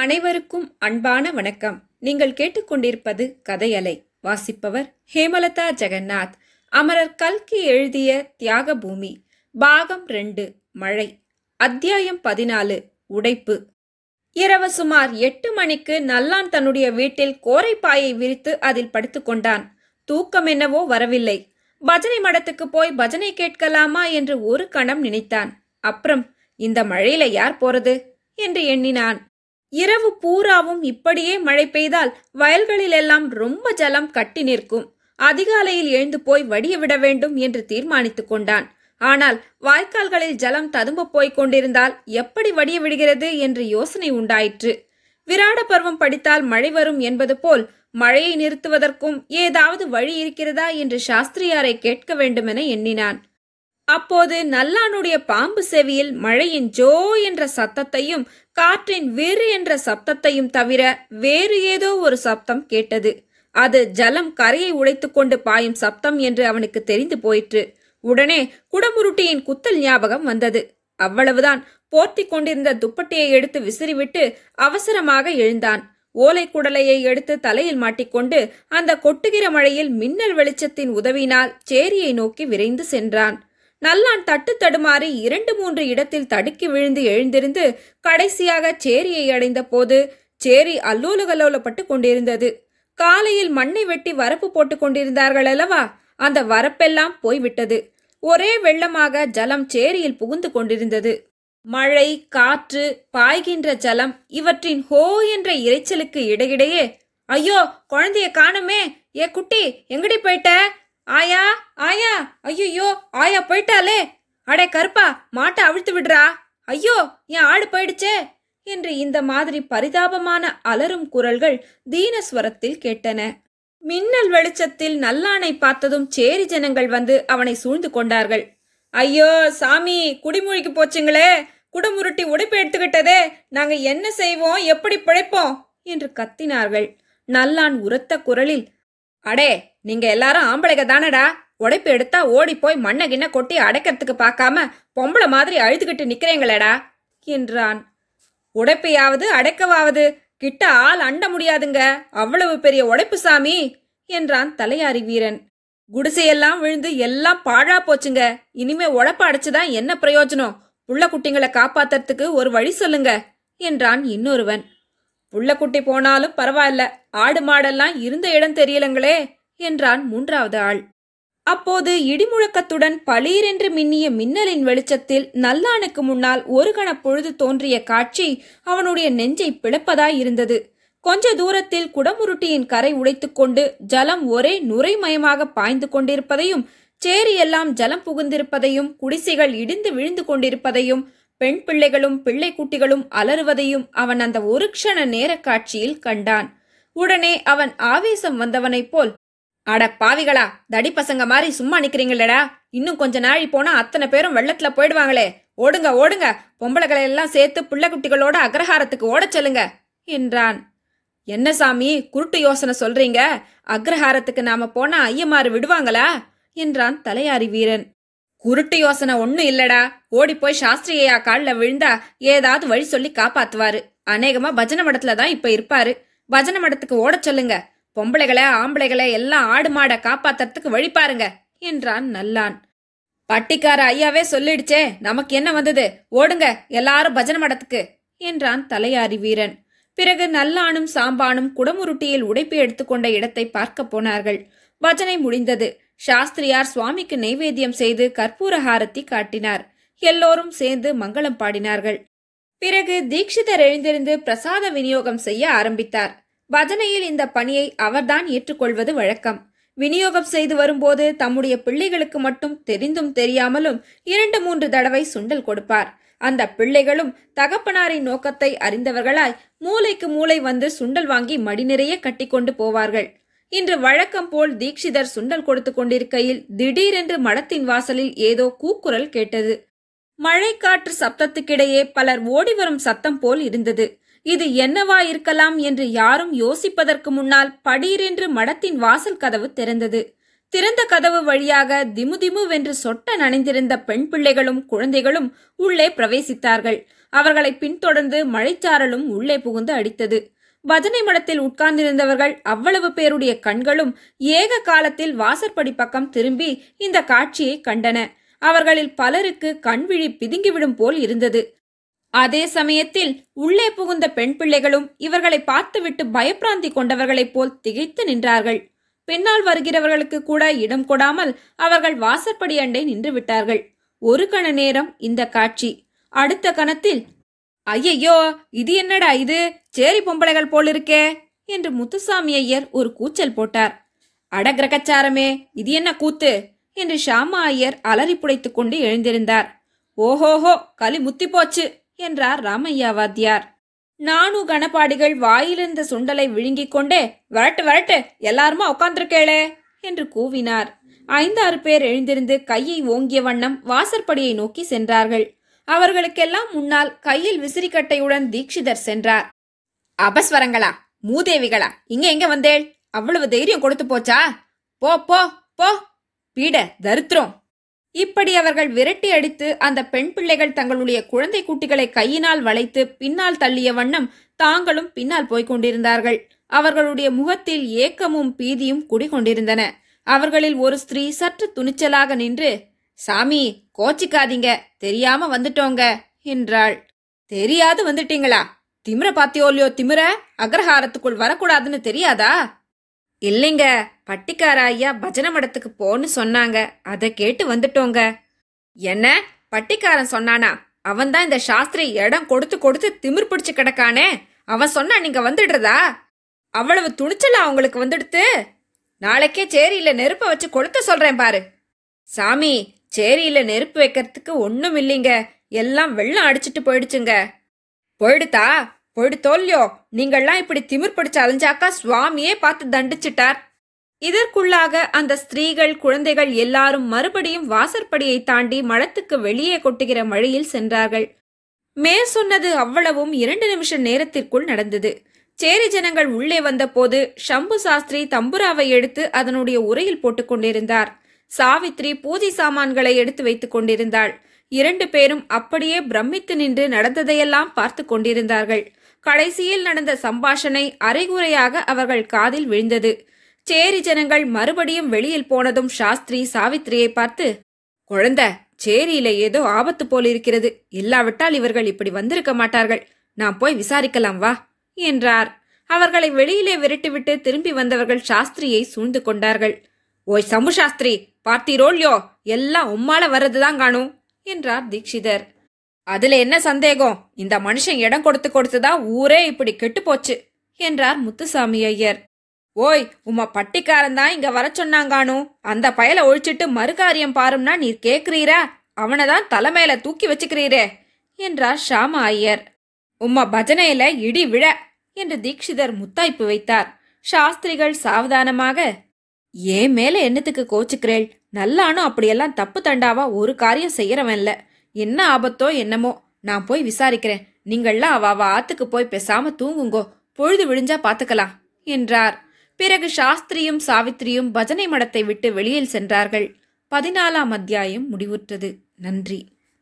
அனைவருக்கும் அன்பான வணக்கம். நீங்கள் கேட்டுக்கொண்டிருப்பது கதையலை. வாசிப்பவர் ஹேமலதா ஜெகநாத். அமரர் கல்கி எழுதிய தியாக பூமி பாகம் ரெண்டு மழை. அத்தியாயம் பதினாலு உடைப்பு. இரவு சுமார் எட்டு மணிக்கு நல்லான் தன்னுடைய வீட்டில் கோரைப்பாயை விரித்து அதில் படுத்துக்கொண்டான் தூக்கம் என்னவோ வரவில்லை. பஜனை மடத்துக்கு போய் பஜனை கேட்கலாமா என்று ஒரு கணம் நினைத்தான். அப்புறம் இந்த மழையில யார் போறது? என்று எண்ணினான். இரவு பூராவும் இப்படியே மழை பெய்தால் வயல்களிலெல்லாம் ரொம்ப ஜலம் கட்டி நிற்கும். அதிகாலையில் எழுந்து போய் வடிய விட வேண்டும் என்று தீர்மானித்துக் கொண்டான். ஆனால் வாய்க்கால்களில் ஜலம் ததும்ப போய்க் கொண்டிருந்தால் எப்படி வடிய விடுகிறது என்று யோசனை உண்டாயிற்று. விராட பருவம் படித்தால் மழை வரும் என்பது போல் மழையை நிறுத்துவதற்கும் ஏதாவது வழி இருக்கிறதா என்று சாஸ்திரியாரை கேட்க வேண்டுமென எண்ணினான். அப்போது நல்லானுடைய பாம்பு செவியில் மழையின் ஜோ என்ற சத்தத்தையும் காற்றின் விறு என்ற சப்தத்தையும் தவிர வேறு ஏதோ ஒரு சப்தம் கேட்டது. அது ஜலம் கரையை உடைத்துக்கொண்டு பாயும் சப்தம் என்று அவனுக்கு தெரிந்து போயிற்று. உடனே குடமுருட்டியின் குத்தல் ஞாபகம் வந்தது. அவ்வளவுதான். போர்த்தி கொண்டிருந்த துப்பட்டியை எடுத்து விசிறிவிட்டு அவசரமாக எழுந்தான். ஓலை குடலையை எடுத்து தலையில் மாட்டிக்கொண்டு அந்த கொட்டுகிற மழையில் மின்னல் வெளிச்சத்தின் உதவினால் சேரியை நோக்கி விரைந்து சென்றான். நல்லான் தட்டு தடுமாறி இரண்டு மூன்று இடத்தில் தடுக்கி விழுந்து எழுந்திருந்து கடைசியாக சேரியை அடைந்த போது சேரி அல்லோலகல்லோலப்பட்டு கொண்டிருந்தது. காலையில் மண்ணை வெட்டி வரப்பு போட்டுக் கொண்டிருந்தார்கள் அல்லவா? அந்த வரப்பெல்லாம் போய்விட்டது. ஒரே வெள்ளமாக ஜலம் சேரியில் புகுந்து கொண்டிருந்தது. மழை காற்று பாய்கின்ற ஜலம் இவற்றின் ஹோ என்ற இரைச்சலுக்கு இடையிடையே ஐயோ குழந்தைய காணுமே! ஏ குட்டி எங்கடி போயிட்ட? ஆயா ஆயா ஐயோ ஆயா போயிட்டாலே அடே கருப்பா மாட்டை அவிழ்த்து விடுறா. ஐயோ என் ஆடு போயிடுச்சே என்று இந்த மாதிரி பரிதாபமான அலறும் குரல்கள் தீனஸ்வரத்தில் கேட்டன. மின்னல் வெளிச்சத்தில் நல்லானை பார்த்ததும் சேரி ஜனங்கள் வந்து அவனை சூழ்ந்து கொண்டார்கள். ஐயோ சாமி குடிமொழிக்கு போச்சுங்களே. குடமுருட்டி உடைப்பு எடுத்துக்கிட்டதே. நாங்க என்ன செய்வோம்? எப்படி பிழைப்போம்? என்று கத்தினார்கள். நல்லான் உரத்த குரலில் அடே நீங்க எல்லாரும் ஆம்பளைங்க தானடா? உடைப்பு எடுத்தா ஓடி போய் மண்ணை கிண்ண கொட்டி அடைக்கிறதுக்கு பார்க்காம பொம்பளை மாதிரி அழுதுகிட்டு நிக்கிறீங்களேடா? என்றான். உடைப்பையாவது அடைக்கவாவது கிட்ட ஆள் அண்ட முடியாதுங்க. அவ்வளவு பெரிய உடைப்பு சாமி! என்றான் தலையாரி வீரன். குடிசையெல்லாம் விழுந்து எல்லாம் பாழா போச்சுங்க. இனிமே உழப்ப அடைச்சுதான் என்ன பிரயோஜனம்? புள்ள குட்டிங்களை காப்பாத்துறதுக்கு ஒரு வழி சொல்லுங்க! என்றான் இன்னொருவன். புள்ளக்குட்டி போனாலும் பரவாயில்ல. ஆடு மாடெல்லாம் இருந்த இடம் தெரியலங்களே! என்றான் மூன்றாவது ஆள். அப்போது இடிமுழக்கத்துடன் பளீரென்று மின்னிய மின்னலின் வெளிச்சத்தில் நல்லானுக்கு முன்னால் ஒரு கண பொழுது தோன்றிய காட்சி அவனுடைய நெஞ்சை பிளப்பதாயிருந்தது கொஞ்ச தூரத்தில் குடமுருட்டியின் கரை உடைத்துக்கொண்டு ஜலம் ஒரே நுரைமயமாக பாய்ந்து கொண்டிருப்பதையும் சேரியெல்லாம் ஜலம் புகுந்திருப்பதையும் குடிசைகள் இடிந்து விழுந்து கொண்டிருப்பதையும் பெண் பிள்ளைகளும் பிள்ளை குட்டிகளும் அலறுவதையும் அவன் அந்த ஒரு க்ஷண நேர காட்சியில் கண்டான். உடனே அவன் ஆவேசம் வந்தவனைப் போல் அட பாவிகளா தடி பசங்க மாதிரி சும்மா நிக்கிறீங்களடா. இன்னும் கொஞ்ச நாழி போனா அத்தனை பேரும் வெள்ளத்துல போயிடுவாங்களே. ஓடுங்க ஓடுங்க. பொம்பளைகளை எல்லாம் சேர்த்து பிள்ளைக்குட்டிகளோட அக்ரஹாரத்துக்கு ஓடச் சொல்லுங்க என்றான். என்ன சாமி குருட்டு யோசனை சொல்றீங்க? அக்ரஹாரத்துக்கு நாம போனா ஐயமாறு விடுவாங்களா? என்றான் தலையாரி வீரன். குருட்டு யோசனை ஒன்னும் இல்லடா. ஓடி போய் சாஸ்திரியா காலில் விழுந்தா ஏதாவது வழி சொல்லி காப்பாத்துவாரு. அநேகமா பஜன மடத்துல தான் இப்ப இருப்பாரு. பஜன மடத்துக்கு ஓடச் சொல்லுங்க. பொம்பளைகளை ஆம்பளைகளை எல்லாம் ஆடு மாட காப்பாத்துறதுக்கு வழி பாருங்க என்றான் நல்லான். பட்டிக்கார ஐயாவே சொல்லிடுச்சே நமக்கு என்ன வந்தது? ஓடுங்க எல்லாரும் பஜனை மடத்துக்கு என்றான் தலையாரி வீரன். பிறகு நல்லானும் சாம்பானும் குடமுருட்டியில் உடைப்பு எடுத்துக்கொண்ட இடத்தை பார்க்க போனார்கள். பஜனை முடிந்தது. சாஸ்திரியார் சுவாமிக்கு நைவேத்தியம் செய்து கற்பூர ஹாரத்தி காட்டினார். எல்லோரும் சேர்ந்து மங்களம் பாடினார்கள். பிறகு தீட்சிதர் எழுந்திருந்து பிரசாத விநியோகம் செய்ய ஆரம்பித்தார். பஜனையில் இந்த பணியை அவர்தான் ஏற்றுக்கொள்வது வழக்கம். விநியோகம் செய்து வரும்போது தம்முடைய பிள்ளைகளுக்கு மட்டும் தெரிந்தும் தெரியாமலும் இரண்டு மூன்று தடவை சுண்டல் கொடுப்பார். அந்த பிள்ளைகளும் தகப்பனாரின் நோக்கத்தை அறிந்தவர்களாய் மூளைக்கு மூளை வந்து சுண்டல் வாங்கி மடி நிறைய கட்டிக்கொண்டு போவார்கள். இன்று வழக்கம் போல் தீட்சிதர் சுண்டல் கொடுத்து கொண்டிருக்கையில் திடீரென்று மடத்தின் வாசலில் ஏதோ கூக்குரல் கேட்டது. மழை காற்று சப்தத்துக்கிடையே பலர் ஓடிவரும் சத்தம் போல் இருந்தது. இது என்னவா இருக்கலாம் என்று யாரும் யோசிப்பதற்கு முன்னால் படீரென்று மடத்தின் வாசல் கதவு திறந்தது. திறந்த கதவு வழியாக திமுதிமுவென்று சொட்ட நனைந்திருந்த பெண் பிள்ளைகளும் குழந்தைகளும் உள்ளே பிரவேசித்தார்கள். அவர்களை பின்தொடர்ந்து மழைச்சாரலும் உள்ளே புகுந்து அடித்தது. பஜனை மடத்தில் உட்கார்ந்திருந்தவர்கள் அவ்வளவு பேருடைய கண்களும் ஏக காலத்தில் வாசற்படி பக்கம் திரும்பி இந்த காட்சியை கண்டன. அவர்களில் பலருக்கு கண்விழி பிதுங்கிவிடும் போல் இருந்தது. அதே சமயத்தில் உள்ளே புகுந்த பெண் பிள்ளைகளும் இவர்களை பார்த்துவிட்டு பயப்பிராந்தி கொண்டவர்களைப் போல் திகைத்து நின்றார்கள். பின்னால் வருகிறவர்களுக்கு கூட இடம் கொடாமல் அவர்கள் வாசற்படி அண்டை நின்று விட்டார்கள். ஒரு கண நேரம் இந்த காட்சி. அடுத்த கணத்தில் ஐயையோ இது என்னடா இது? சேரி பொம்பளைகள் போலிருக்கே என்று முத்துசாமி ஐயர் ஒரு கூச்சல் போட்டார். அட கிரகச்சாரமே இது என்ன கூத்து என்று ஷாமா ஐயர் அலறி புடைத்துக் கொண்டு எழுந்திருந்தார். ஓஹோஹோ களி முத்தி போச்சு. என்றார் ராமையா வாத்தியார் நானு கணப்பாடிகள் வாயிலிருந்த சுண்டலை விழுங்கிக் கொண்டே வரட்டு வரட்டு எல்லாருமா உட்காந்துருக்கேளே என்று கூவினார். ஐந்தாறு பேர் எழுந்திருந்து கையை ஓங்கிய வண்ணம் வாசற்படியை நோக்கி சென்றார்கள். அவர்களுக்கெல்லாம் முன்னால் கையில் விசிறிக்கட்டையுடன் தீட்சிதர் சென்றார். அபஸ்வரங்களா மூதேவிகளா இங்க எங்க வந்தேள்? அவ்வளவு தைரியம் கொடுத்து போச்சா? போ போ போ பீட தருத்திரம் இப்படி அவர்கள் விரட்டி அடித்து அந்த பெண் பிள்ளைகள் தங்களுடைய குழந்தை குட்டிகளை கையினால் வளைத்து பின்னால் தள்ளிய வண்ணம் தாங்களும் பின்னால் போய்க் கொண்டிருந்தார்கள். அவர்களுடைய முகத்தில் ஏக்கமும் பீதியும் குடிகொண்டிருந்தன. அவர்களில் ஒரு ஸ்திரீ சற்று துணிச்சலாக நின்று சாமி கோச்சிக்காதீங்க. தெரியாம வந்துட்டோங்க என்றாள். தெரியாது வந்துட்டீங்களா? திமிர பாத்தியோலியோ திமிர? அக்ரஹாரத்துக்குள் வரக்கூடாதுன்னு தெரியாதா? இல்லைங்க பட்டிக்கார ஐயா பஜனை மடத்துக்கு போன்னு சொன்னாங்க. அதை கேட்டு வந்துட்டோங்க. என்ன? பட்டிக்காரன் சொன்னானா? அவன்தான் இந்த சாஸ்திரி இடம் கொடுத்து கொடுத்து திமிர் பிடிச்சு கிடக்கானே. அவன் சொன்னா நீங்க வந்துடுறதா? அவ்வளவு துணிச்சலா அவங்களுக்கு வந்துடுத்து. நாளைக்கே சேரியில நெருப்ப வச்சு கொளுத்த சொல்றேன் பாரு. சாமி சேரியில நெருப்பு வைக்கிறதுக்கு ஒண்ணும் இல்லைங்க. எல்லாம் வெள்ளம் அடிச்சிட்டு போயிடுச்சுங்க. போயிடுதா? ஒடு தோல்யோ நீங்கள்லாம் இப்படி திமிர் பிடிச்ச அலைஞ்சாக்கா சுவாமியே பார்த்து தண்டிச்சிட்டார். இதற்குள்ளாக அந்த ஸ்திரீகள் குழந்தைகள் எல்லாரும் மறுபடியும் வாசற்படியை தாண்டி மழத்துக்கு வெளியே கொட்டுகிற மழையில் சென்றார்கள். மேற் சொன்னது அவ்வளவும் இரண்டு நிமிஷ நேரத்திற்குள் நடந்தது. சேரி ஜனங்கள் உள்ளே வந்தபோது ஷம்பு சாஸ்திரி தம்புராவை எடுத்து அதனுடைய உரையில் போட்டுக் கொண்டிருந்தார். சாவித்ரி பூஜை சாமான்களை எடுத்து வைத்துக் கொண்டிருந்தாள். இரண்டு பேரும் அப்படியே பிரமித்து நின்று நடந்ததையெல்லாம் பார்த்து கொண்டிருந்தார்கள். கடைசியில் நடந்த சம்பாஷணை அரைகுறையாக அவர்கள் காதில் விழுந்தது. சேரி ஜனங்கள் மறுபடியும் வெளியில் போனதும் சாஸ்திரி சாவித்திரியை பார்த்து குழந்த சேரியில ஏதோ ஆபத்து போல் இருக்கிறது இல்லாவிட்டால் இவர்கள் இப்படி வந்திருக்க மாட்டார்கள். நான் போய் விசாரிக்கலாம் வா என்றார். அவர்களை வெளியிலே விரட்டிவிட்டு திரும்பி வந்தவர்கள் சாஸ்திரியை சூழ்ந்து கொண்டார்கள். ஓய் சம்பு சாஸ்திரி பார்த்தீரோல்யோ? எல்லாம் உம்மால வர்றதுதான் காணும் என்றார் தீக்ஷிதர் அதுல என்ன சந்தேகம்? இந்த மனுஷன் இடம் கொடுத்து கொடுத்துதான் ஊரே இப்படி கெட்டு போச்சு என்றார் முத்துசாமி ஐயர். ஓய் உம்மா பட்டிக்காரன் தான் இங்க வர சொன்னாங்கானு? அந்த பயலை ஒழிச்சிட்டு மறுகாரியம் பாரும்னா நீர் கேக்குறீரா? அவனை தான் தலைமையில தூக்கி வச்சுக்கிறீரே என்றார் ஷாம ஐயர். உம்மா பஜனையில இடி விழ என்று தீக்ஷிதர் முத்தாய்ப்பு வைத்தார். சாஸ்திரிகள் சாவதானமாக ஏன் மேல என்னத்துக்கு கோச்சுக்கிறேள்? நல்லானும் அப்படியெல்லாம் தப்பு தண்டாவா ஒரு காரியம் செய்யறவன்ல. என்ன ஆபத்தோ என்னமோ நான் போய் விசாரிக்கிறேன். நீங்கள்லாம் அவ அவ ஆத்துக்கு போய் பேசாம தூங்குங்கோ. பொழுது விழிஞ்சா பாத்துக்கலாம் என்றார். பிறகு சாஸ்திரியும் சாவித்திரியும் பஜனை மடத்தை விட்டு வெளியில் சென்றார்கள். பதினாலாம் அத்தியாயம் முடிவுற்றது. நன்றி.